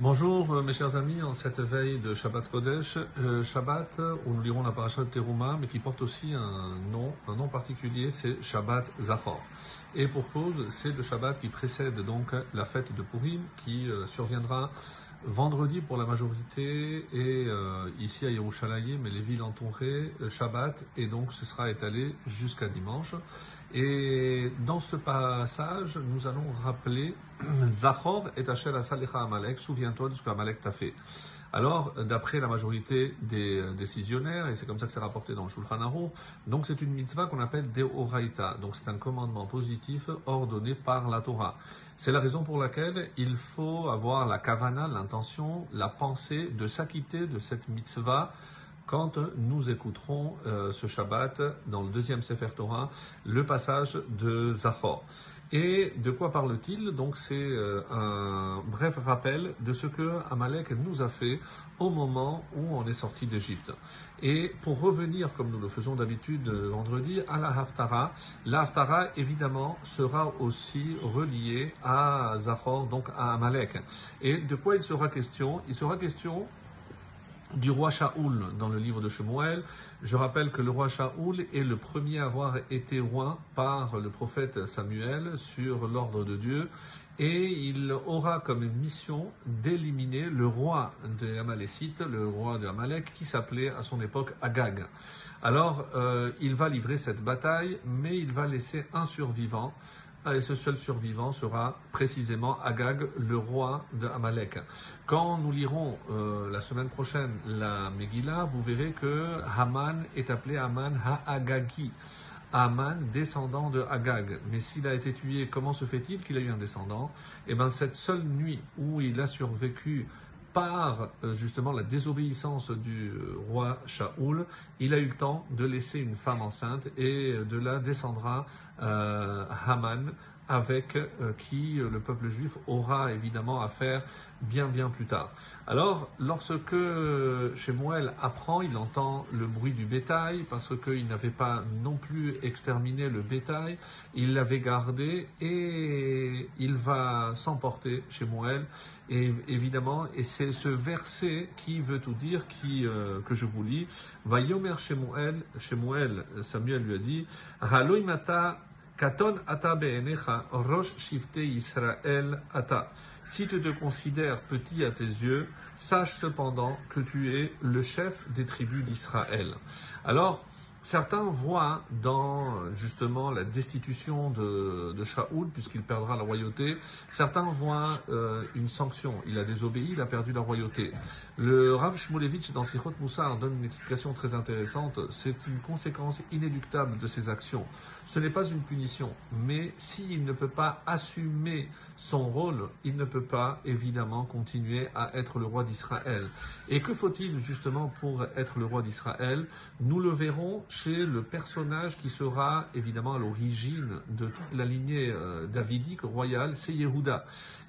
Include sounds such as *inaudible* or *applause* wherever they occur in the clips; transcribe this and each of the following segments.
Bonjour euh, mes chers amis, en cette veille de Shabbat Kodesh, euh, Shabbat où nous lirons la paracha de Teruma, mais qui porte aussi un nom, un nom particulier, c'est Shabbat Zachor. Et pour cause, c'est le Shabbat qui précède donc la fête de Purim, qui euh, surviendra vendredi pour la majorité et ici à Yerushalayim, mais les villes entourées, Shabbat, et donc ce sera étalé jusqu'à dimanche. Et dans ce passage, nous allons rappeler *clears throat* Zachor et Asher Asalicha Amalek, souviens-toi de ce qu'Amalek t'a fait. Alors, d'après la majorité des euh, décisionnaires, et c'est comme ça que c'est rapporté dans le Shulchan Aruch, donc c'est une mitzvah qu'on appelle Deoraita, donc c'est un commandement positif ordonné par la Torah. C'est la raison pour laquelle il faut avoir la kavana, l'intention, la pensée de s'acquitter de cette mitzvah quand nous écouterons euh, ce Shabbat dans le deuxième Sefer Torah, le passage de Zachor. Et de quoi parle-t-il? Donc c'est euh, un bref rappel de ce que Amalek nous a fait au moment où on est sorti d'Égypte. Et pour revenir, comme nous le faisons d'habitude vendredi, à la Haftara, la Haftara évidemment sera aussi reliée à Zachor, donc à Amalek. Et de quoi il sera question? Il sera question du roi Shaoul dans le livre de Shemuel. Je rappelle que le roi Shaoul est le premier à avoir été roi par le prophète Samuel sur l'ordre de Dieu et il aura comme mission d'éliminer le roi des Amalécites, le roi de Amalek, qui s'appelait à son époque Agag. Alors, euh, il va livrer cette bataille, mais il va laisser un survivant et ce seul survivant sera précisément Agag, le roi de Amalek. Quand nous lirons euh, la semaine prochaine la Megillah, vous verrez que Haman est appelé Haman Ha'agagi. Haman, descendant de Agag. Mais s'il a été tué, comment se fait-il qu'il a eu un descendant? Eh bien, cette seule nuit où il a survécu par euh, justement la désobéissance du euh, roi Shaoul, il a eu le temps de laisser une femme enceinte et de là descendra euh, Haman avec euh, qui euh, le peuple juif aura évidemment affaire bien bien plus tard. Alors, lorsque Shemuel apprend, il entend le bruit du bétail, parce qu'il n'avait pas non plus exterminé le bétail, il l'avait gardé et il va s'emporter Shemuel. Et évidemment, et c'est ce verset qui veut tout dire, qui, euh, que je vous lis. Va yomer Shemuel, Shemuel, Samuel lui a dit, Katon ata be'enecha, rosh ata. Si tu te considères petit à tes yeux, sache cependant que tu es le chef des tribus d'Israël. Alors, Certains voient dans justement la destitution de, de Shaoul, puisqu'il perdra la royauté, certains voient euh, une sanction. Il a désobéi, il a perdu la royauté. Le Rav Shmulevitch dans Sichot Moussar donne une explication très intéressante. C'est une conséquence inéluctable de ses actions. Ce n'est pas une punition, mais s'il ne peut pas assumer son rôle, il ne peut pas évidemment continuer à être le roi d'Israël. Et que faut-il justement pour être le roi d'Israël? Nous le verrons chez le personnage qui sera évidemment à l'origine de toute la lignée euh, davidique royale, c'est Yehuda.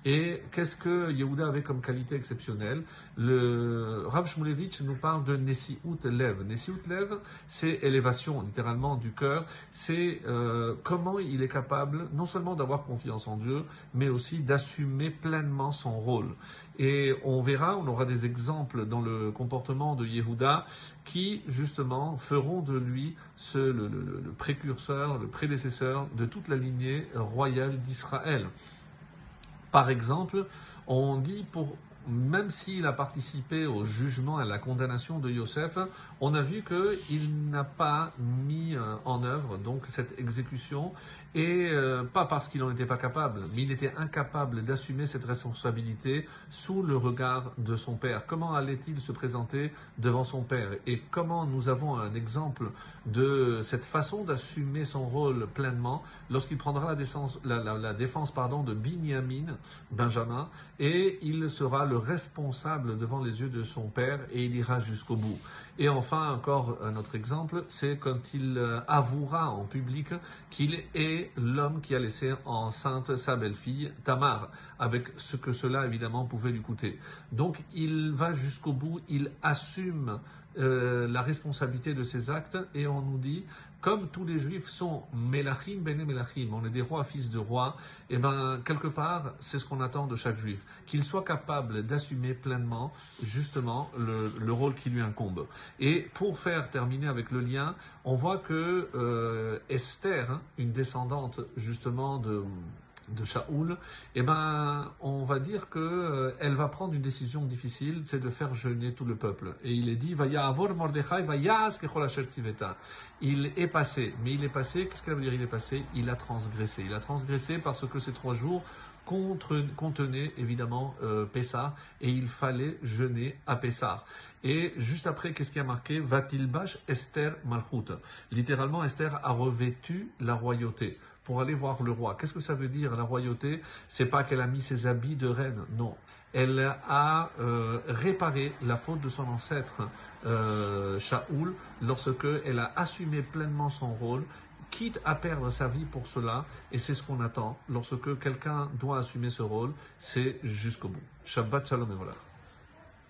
Et qu'est-ce que Yehuda avait comme qualité exceptionnelle? Le Rav Shmulevitch nous parle de Nesiut Lev. Nesiut Lev, c'est élévation littéralement du cœur. C'est euh, comment il est capable non seulement d'avoir confiance en Dieu, mais aussi d'assumer pleinement son rôle. Et on verra, on aura des exemples dans le comportement de Yehuda qui justement feront de lui le, le précurseur, le prédécesseur de toute la lignée royale d'Israël. Par exemple, on dit pour même s'il a participé au jugement et à la condamnation de Yosef, on a vu qu'il n'a pas mis euh, en œuvre donc cette exécution et euh, pas parce qu'il n'en était pas capable, mais il était incapable d'assumer cette responsabilité sous le regard de son père. Comment allait-il se présenter devant son père? Et comment nous avons un exemple de cette façon d'assumer son rôle pleinement lorsqu'il prendra la défense, de Binyamin, Benjamin, et il sera le responsable devant les yeux de son père et il ira jusqu'au bout. Et enfin, encore un autre exemple, c'est quand il euh, avouera en public qu'il est l'homme qui a laissé enceinte sa belle-fille, Tamar, avec ce que cela évidemment pouvait lui coûter. Donc il va jusqu'au bout, il assume euh, la responsabilité de ses actes et on nous dit comme tous les juifs sont Melachim Bene Melachim, on est des rois, fils de rois, et ben quelque part, c'est ce qu'on attend de chaque juif, qu'il soit capable d'assumer pleinement justement le, rôle qui lui incombe. Et pour faire terminer avec le lien, on voit que euh, Esther, hein, une descendante justement de de Shaoul, eh ben, on va dire que euh, elle va prendre une décision difficile, c'est de faire jeûner tout le peuple. Et il est dit, va avor Mordechai, va Il est passé, mais il est passé, qu'est-ce qu'elle veut dire il est passé? Il a transgressé. Il a transgressé parce que ces trois jours contenaient évidemment euh, Pessah et il fallait jeûner à Pessah. Et juste après, qu'est-ce qui a marqué? Vatilbash Esther Malchut. Littéralement, Esther a revêtu la royauté pour aller voir le roi. Qu'est-ce que ça veut dire la royauté? C'est pas qu'elle a mis ses habits de reine, non. Elle a euh, réparé la faute de son ancêtre euh, Shaoul lorsque elle a assumé pleinement son rôle quitte à perdre sa vie pour cela, et c'est ce qu'on attend lorsque quelqu'un doit assumer ce rôle, c'est jusqu'au bout. Shabbat Shalom et voilà.